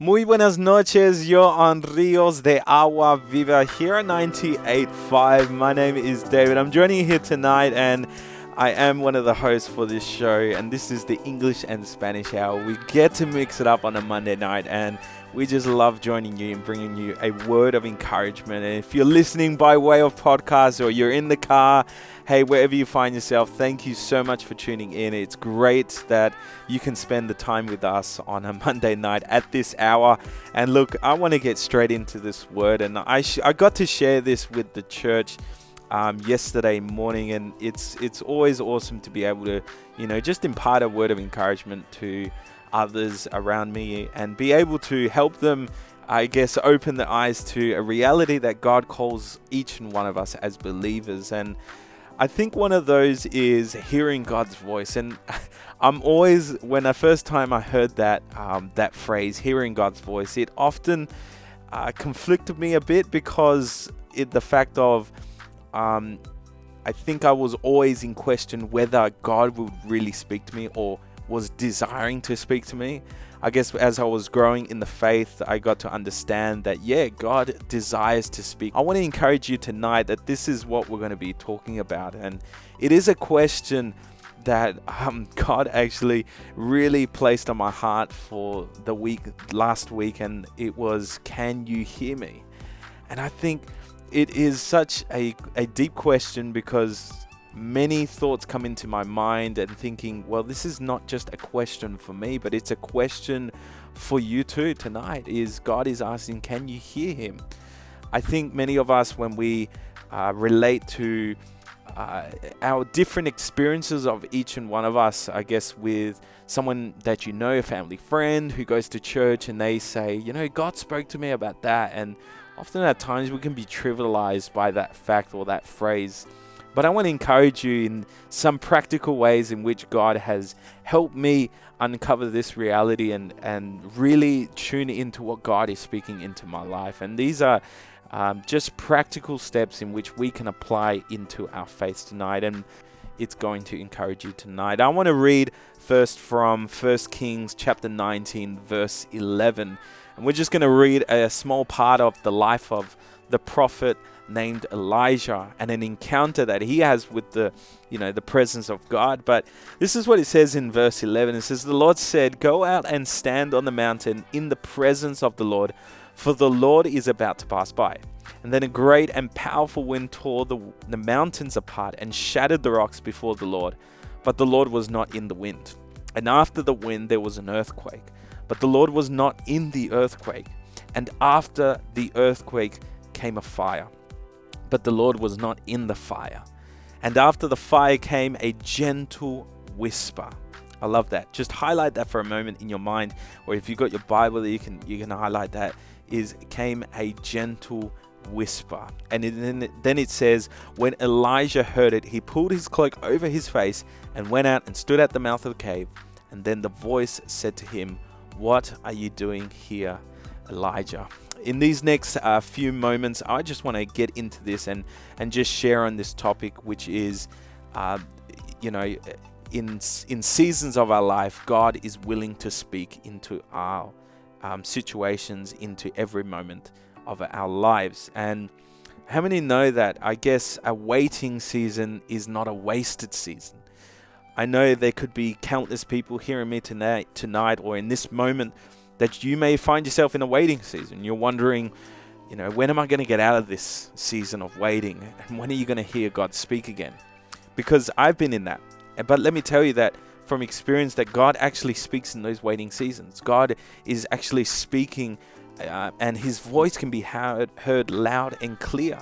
Muy buenas noches, you're on Rios de Agua Viva here at 98.5. My name is David. I'm joining you here tonight and I am one of the hosts for this show and this is the English and Spanish hour. We get to mix it up on a Monday night and we just love joining you and bringing you a word of encouragement. And if you're listening by way of podcast or you're in the car, hey, wherever you find yourself, thank you so much for tuning in. It's great that you can spend the time with us on a Monday night at this hour. And look, I want to get straight into this word, and I sh- I got to share this with the church. Um, yesterday morning, and it's it's always awesome to be able to, you know, just impart a word of encouragement to others around me and be able to help them, I guess, open the eyes to a reality that God calls each and one of us as believers. And I think one of those is hearing God's voice. And I'm always, when the first time I heard that um, that phrase, hearing God's voice, it often uh, conflicted me a bit because it, the fact of um, I think I was always in question whether God would really speak to me or was desiring to speak to me. I guess as I was growing in the faith, I got to understand that, yeah, God desires to speak. I want to encourage you tonight that this is what we're going to be talking about. And it is a question that um, God actually really placed on my heart for the week last week, and it was, Can you hear me? And I think it is such a, a deep question because many thoughts come into my mind and thinking, well, this is not just a question for me, but it's a question for you too tonight. Is God is asking, can you hear Him? I think many of us, when we uh, relate to uh, our different experiences of each and one of us, I guess, with someone that you know, a family friend who goes to church and they say, you know, God spoke to me about that. And often at times we can be trivialized by that fact or that phrase. But I want to encourage you in some practical ways in which God has helped me uncover this reality and, and really tune into what God is speaking into my life. And these are um, just practical steps in which we can apply into our faith tonight. And it's going to encourage you tonight. I want to read first from 1 Kings chapter 19, verse 11. And we're just going to read a small part of the life of the prophet named Elijah and an encounter that he has with the you know the presence of God. But this is what it says in verse 11 it says the Lord said go out and stand on the mountain in the presence of the Lord for the Lord is about to pass by. And then a great and powerful wind tore the, the mountains apart and shattered the rocks before the Lord but the Lord was not in the wind. And after the wind there was an earthquake but the Lord was not in the earthquake. And after the earthquake came a fire but the Lord was not in the fire. And after the fire came a gentle whisper. I love that. Just highlight that for a moment in your mind, or if you've got your Bible, you can you can highlight that. Is came a gentle whisper, and then then it says, when Elijah heard it, he pulled his cloak over his face and went out and stood at the mouth of the cave. And then the voice said to him, "What are you doing here, Elijah?" In these next uh, few moments, I just want to get into this and and just share on this topic, which is, uh, you know, in in seasons of our life, God is willing to speak into our um, situations, into every moment of our lives, and. How many know that I guess a waiting season is not a wasted season? I know there could be countless people hearing me tonight, tonight or in this moment that you may find yourself in a waiting season. You're wondering, you know, when am I going to get out of this season of waiting? And when are you going to hear God speak again? Because I've been in that. But let me tell you that from experience that God actually speaks in those waiting seasons. God is actually speaking uh, and his voice can be heard, heard loud and clear.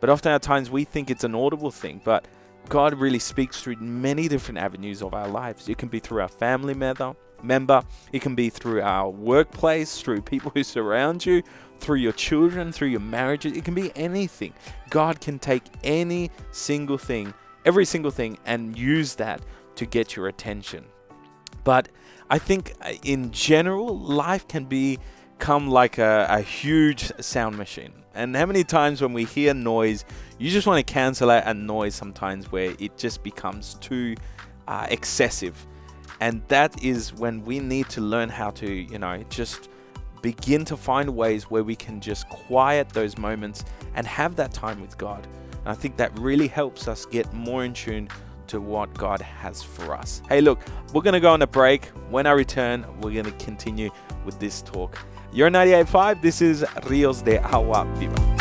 But often at times we think it's an audible thing, but God really speaks through many different avenues of our lives. It can be through our family member, member. It can be through our workplace, through people who surround you, through your children, through your marriages. It can be anything. God can take any single thing, every single thing, and use that to get your attention. But I think uh, in general, life can become like a, a huge sound machine. And how many times when we hear noise, you just want to cancel out a noise sometimes where it just becomes too uh, excessive and that is when we need to learn how to you know just begin to find ways where we can just quiet those moments and have that time with God. And I think that really helps us get more in tune to what God has for us. Hey, look, we're going to go on a break. When I return, we're going to continue with this talk. You're 98.5. This is Rios de Agua Viva.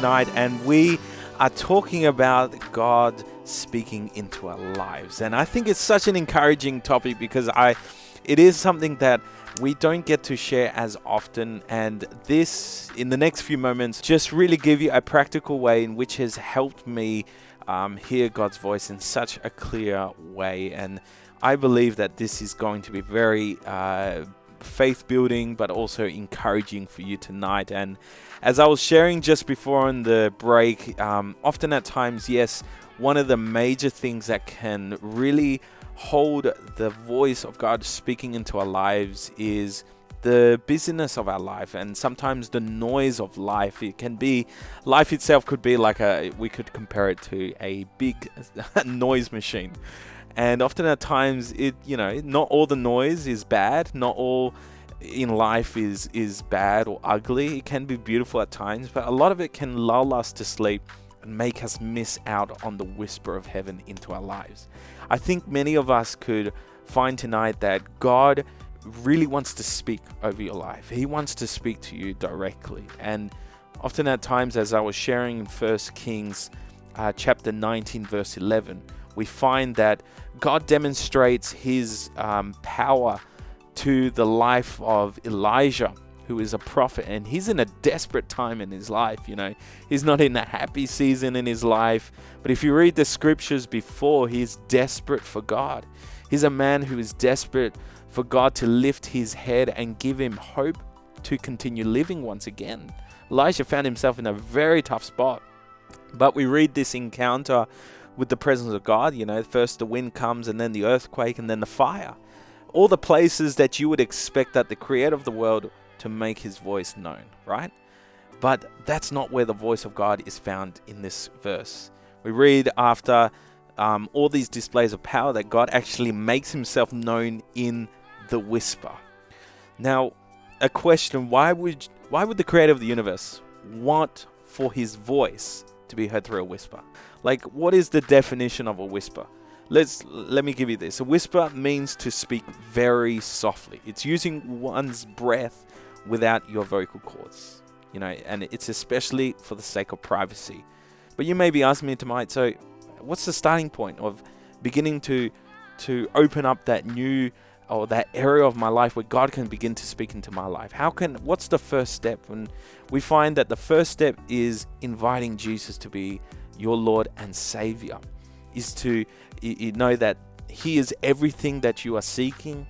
Tonight, and we are talking about God speaking into our lives. And I think it's such an encouraging topic because I it is something that we don't get to share as often and this in the next few moments just really give you a practical way in which has helped me um, hear god's voice in such a clear way and i believe that this is going to be very uh, faith building but also encouraging for you tonight. And as i was sharing just before on the break um, often at times yes one of the major things that can really hold the voice of God speaking into our lives is the busyness of our life and sometimes the noise of life. It can be life itself could be like a we could compare it to a big noise machine and often at times it you know not all the noise is bad not all in life is is bad or ugly it can be beautiful at times but a lot of it can lull us to sleep and make us miss out on the whisper of heaven into our lives I think many of us could find tonight that God really wants to speak over your life. He wants to speak to you directly. And often at times, as I was sharing in First Kings uh, chapter 19, verse 11, we find that God demonstrates his um, power to the life of Elijah who is a prophet and he's in a desperate time in his life you know. He's not in a happy season in his life but if you read the scriptures before he's desperate for god. He's a man who is desperate for god to lift his head and give him hope to continue living once again. Elijah found himself in a very tough spot. But we read this encounter with the presence of god you know first the wind comes and then the earthquake and then the fire all the places that you would expect that the creator of the world to make his voice known, right? But that's not where the voice of God is found in this verse. We read after um, all these displays of power that God actually makes himself known in the whisper. Now, a question why would why would the creator of the universe want for his voice to be heard through a whisper? Like what is the definition of a whisper? Let's let me give you this. A whisper means to speak very softly. It's using one's breath without your vocal cords. You know, and it's especially for the sake of privacy. But you may be asking me tonight, so what's the starting point of beginning to to open up that new or that area of my life where God can begin to speak into my life? How can what's the first step? And we find that the first step is inviting Jesus to be your Lord and Savior. Is to you know that He is everything that you are seeking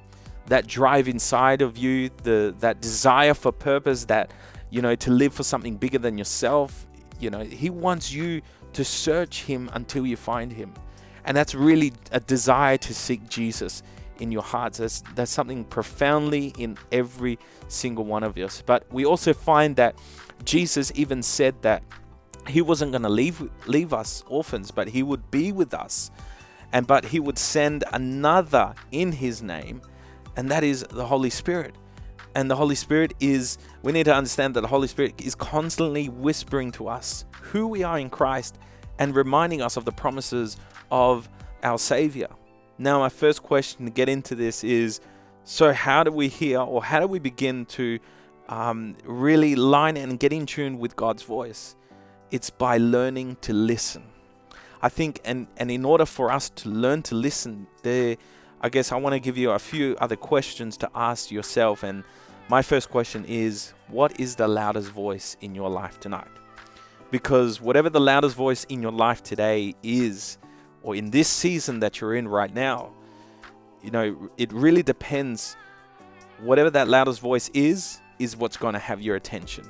that drive inside of you, the that desire for purpose, that you know to live for something bigger than yourself. You know, he wants you to search him until you find him. And that's really a desire to seek Jesus in your hearts. That's, something profoundly in every single one of us. But we also find that Jesus even said that he wasn't going to leave leave us orphans, but he would be with us. And but he would send another in his name and that is the Holy Spirit. And the Holy Spirit is, we need to understand that the Holy Spirit is constantly whispering to us who we are in Christ and reminding us of the promises of our Savior. Now, my first question to get into this is so, how do we hear or how do we begin to um, really line and get in tune with God's voice? It's by learning to listen. I think, and, and in order for us to learn to listen, there I guess I want to give you a few other questions to ask yourself. And my first question is What is the loudest voice in your life tonight? Because whatever the loudest voice in your life today is, or in this season that you're in right now, you know, it really depends. Whatever that loudest voice is, is what's going to have your attention.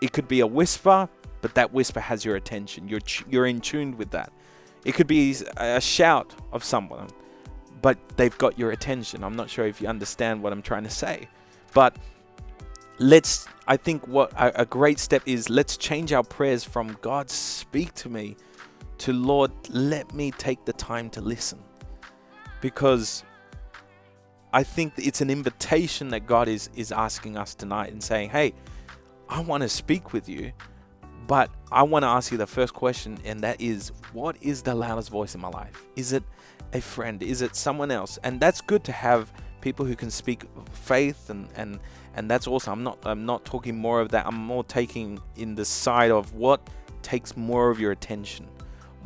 It could be a whisper, but that whisper has your attention. You're, you're in tune with that. It could be a shout of someone but they've got your attention. I'm not sure if you understand what I'm trying to say. But let's I think what a, great step is let's change our prayers from God speak to me to Lord let me take the time to listen because I think it's an invitation that God is is asking us tonight and saying hey I want to speak with you but I want to ask you the first question and that is what is the loudest voice in my life is it a friend is it someone else and that's good to have people who can speak faith and and and that's awesome. I'm not I'm not talking more of that. I'm more taking in the side of what takes more of your attention.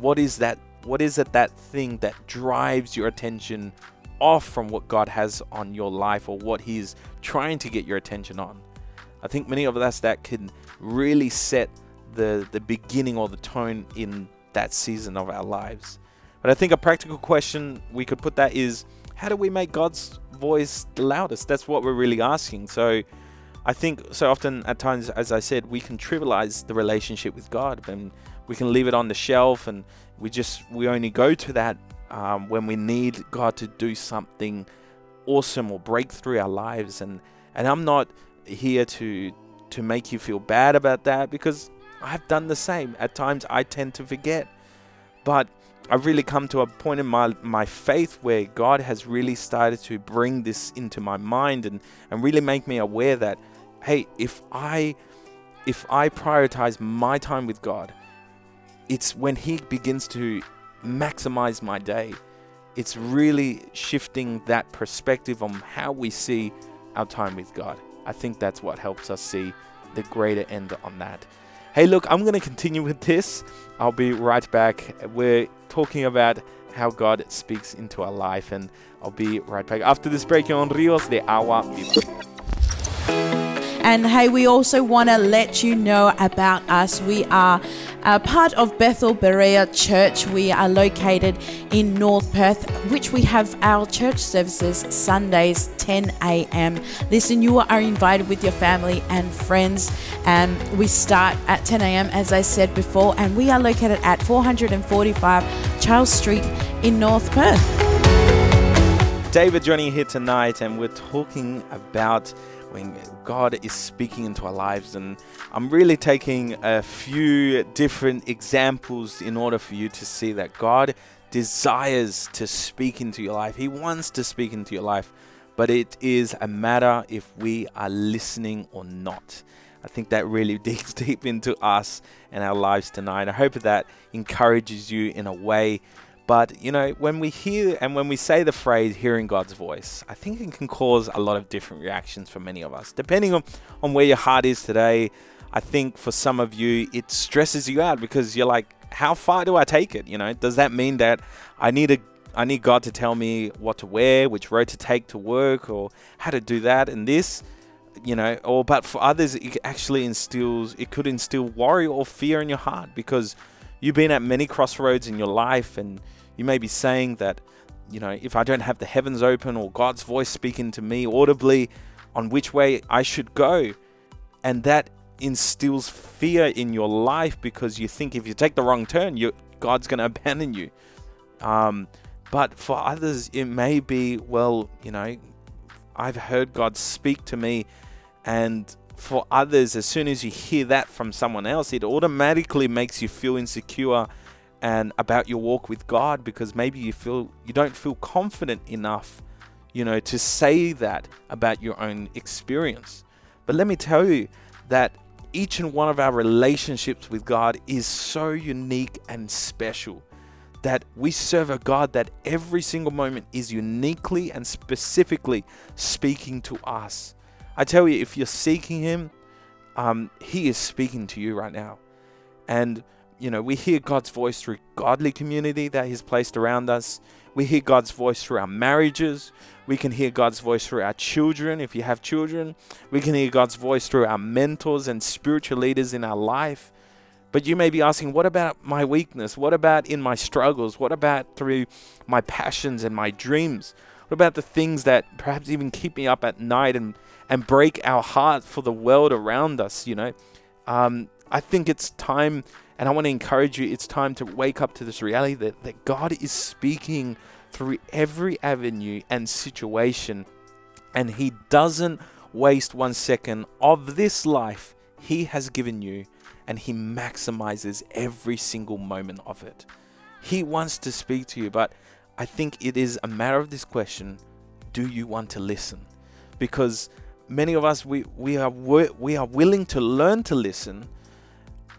What is that? What is it that thing that drives your attention off from what God has on your life or what He's trying to get your attention on? I think many of us that can really set the the beginning or the tone in that season of our lives. But I think a practical question we could put that is how do we make God's voice loudest. That's what we're really asking. So I think so often at times, as I said, we can trivialize the relationship with God and we can leave it on the shelf and we just, we only go to that um, when we need God to do something awesome or break through our lives. And, and I'm not here to, to make you feel bad about that because I've done the same. At times I tend to forget. But I've really come to a point in my my faith where God has really started to bring this into my mind and, and really make me aware that hey, if I if I prioritize my time with God, it's when He begins to maximize my day. It's really shifting that perspective on how we see our time with God. I think that's what helps us see the greater end on that. Hey, look, I'm going to continue with this. I'll be right back. We're talking about how God speaks into our life, and I'll be right back after this break on Rios de Agua Viva. And hey, we also want to let you know about us. We are a part of Bethel Berea Church. We are located in North Perth, which we have our church services Sundays 10 a.m. Listen, you are invited with your family and friends. And we start at 10 a.m. as I said before, and we are located at 445 Charles Street in North Perth. David joining here tonight, and we're talking about when God is speaking into our lives. And I'm really taking a few different examples in order for you to see that God desires to speak into your life. He wants to speak into your life, but it is a matter if we are listening or not. I think that really digs deep into us and our lives tonight. I hope that encourages you in a way but, you know, when we hear and when we say the phrase hearing God's voice, I think it can cause a lot of different reactions for many of us. Depending on, on where your heart is today, I think for some of you, it stresses you out because you're like, how far do I take it? You know, does that mean that I need a I need God to tell me what to wear, which road to take to work, or how to do that and this, you know, or but for others, it actually instills, it could instill worry or fear in your heart because you've been at many crossroads in your life and you may be saying that, you know, if I don't have the heavens open or God's voice speaking to me audibly on which way I should go, and that instills fear in your life because you think if you take the wrong turn, you God's going to abandon you. Um, but for others, it may be, well, you know, I've heard God speak to me, and for others, as soon as you hear that from someone else, it automatically makes you feel insecure and about your walk with God because maybe you feel you don't feel confident enough, you know, to say that about your own experience. But let me tell you that each and one of our relationships with God is so unique and special that we serve a God that every single moment is uniquely and specifically speaking to us. I tell you, if you're seeking Him, um, He is speaking to you right now. And you know, we hear God's voice through godly community that He's placed around us. We hear God's voice through our marriages. We can hear God's voice through our children, if you have children. We can hear God's voice through our mentors and spiritual leaders in our life. But you may be asking, what about my weakness? What about in my struggles? What about through my passions and my dreams? What about the things that perhaps even keep me up at night and, and break our heart for the world around us? You know, um, I think it's time and I want to encourage you, it's time to wake up to this reality that, that God is speaking through every avenue and situation. And He doesn't waste one second of this life He has given you and He maximizes every single moment of it. He wants to speak to you, but I think it is a matter of this question do you want to listen? Because many of us, we, we, are, we are willing to learn to listen.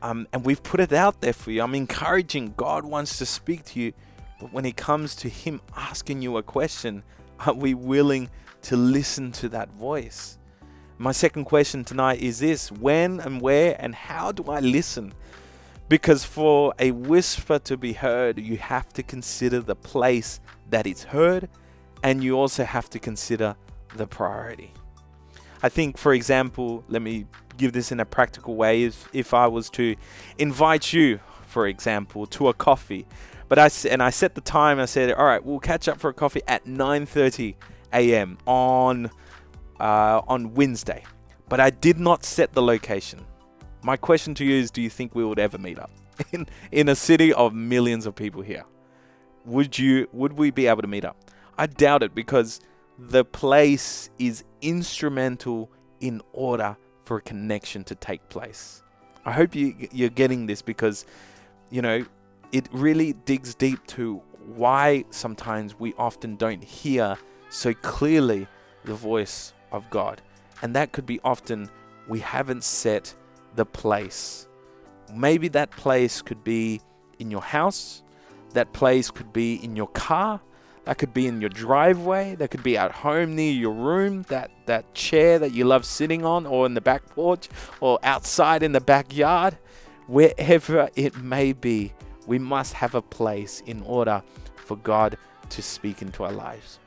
Um, and we've put it out there for you. I'm encouraging God wants to speak to you, but when it comes to Him asking you a question, are we willing to listen to that voice? My second question tonight is this when and where and how do I listen? Because for a whisper to be heard, you have to consider the place that it's heard and you also have to consider the priority. I think, for example, let me give this in a practical way. If, if I was to invite you, for example, to a coffee, but I and I set the time. I said, all right, we'll catch up for a coffee at 9:30 a.m. on uh, on Wednesday, but I did not set the location. My question to you is: Do you think we would ever meet up in in a city of millions of people here? Would you? Would we be able to meet up? I doubt it because the place is instrumental in order for a connection to take place. I hope you you're getting this because you know it really digs deep to why sometimes we often don't hear so clearly the voice of God. And that could be often we haven't set the place. Maybe that place could be in your house, that place could be in your car, that could be in your driveway, that could be at home near your room, that, that chair that you love sitting on, or in the back porch, or outside in the backyard, wherever it may be we must have a place in order for God to speak into our lives.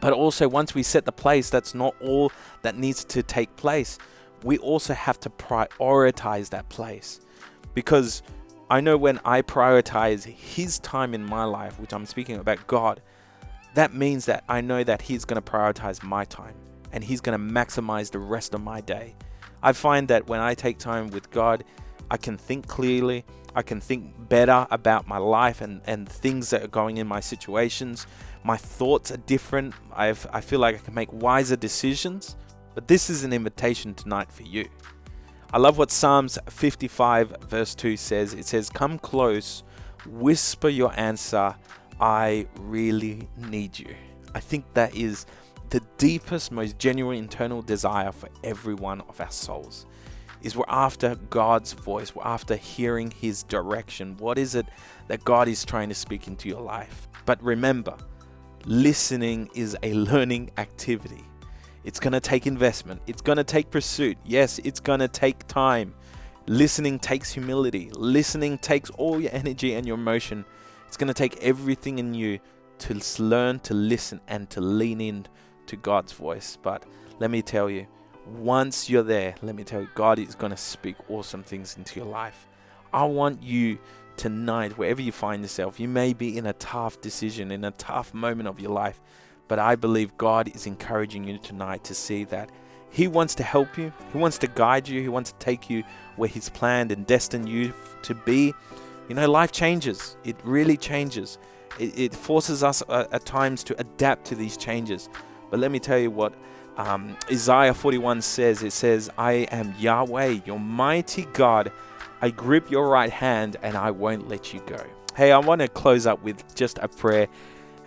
But also, once we set the place, that's not all that needs to take place. We also have to prioritize that place. Because I know when I prioritize His time in my life, which I'm speaking about God, that means that I know that He's going to prioritize my time and He's going to maximize the rest of my day. I find that when I take time with God, I can think clearly, I can think better about my life and, and things that are going in my situations. My thoughts are different. I've, I feel like I can make wiser decisions. But this is an invitation tonight for you. I love what Psalms 55, verse 2 says. It says, Come close, whisper your answer. I really need you. I think that is the deepest, most genuine internal desire for every one of our souls is we're after God's voice. We're after hearing His direction. What is it that God is trying to speak into your life? But remember, listening is a learning activity. It's going to take investment, it's going to take pursuit. Yes, it's going to take time. Listening takes humility, listening takes all your energy and your emotion. It's going to take everything in you to learn to listen and to lean in to God's voice. But let me tell you, once you're there, let me tell you, God is going to speak awesome things into your life. I want you tonight, wherever you find yourself, you may be in a tough decision, in a tough moment of your life, but I believe God is encouraging you tonight to see that He wants to help you, He wants to guide you, He wants to take you where He's planned and destined you to be. You know, life changes, it really changes. It, it forces us uh, at times to adapt to these changes. But let me tell you what um, Isaiah 41 says, it says, I am Yahweh, your mighty God. I grip your right hand and I won't let you go. Hey, I want to close up with just a prayer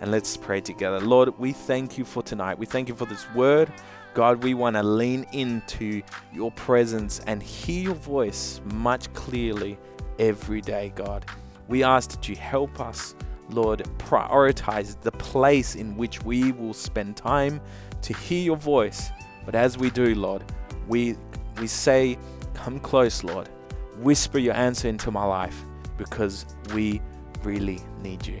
and let's pray together. Lord, we thank you for tonight. We thank you for this word. God, we want to lean into your presence and hear your voice much clearly every day, God. We ask that you help us, Lord, prioritize the place in which we will spend time to hear your voice. But as we do, Lord, we we say, Come close, Lord. Whisper your answer into my life because we really need you.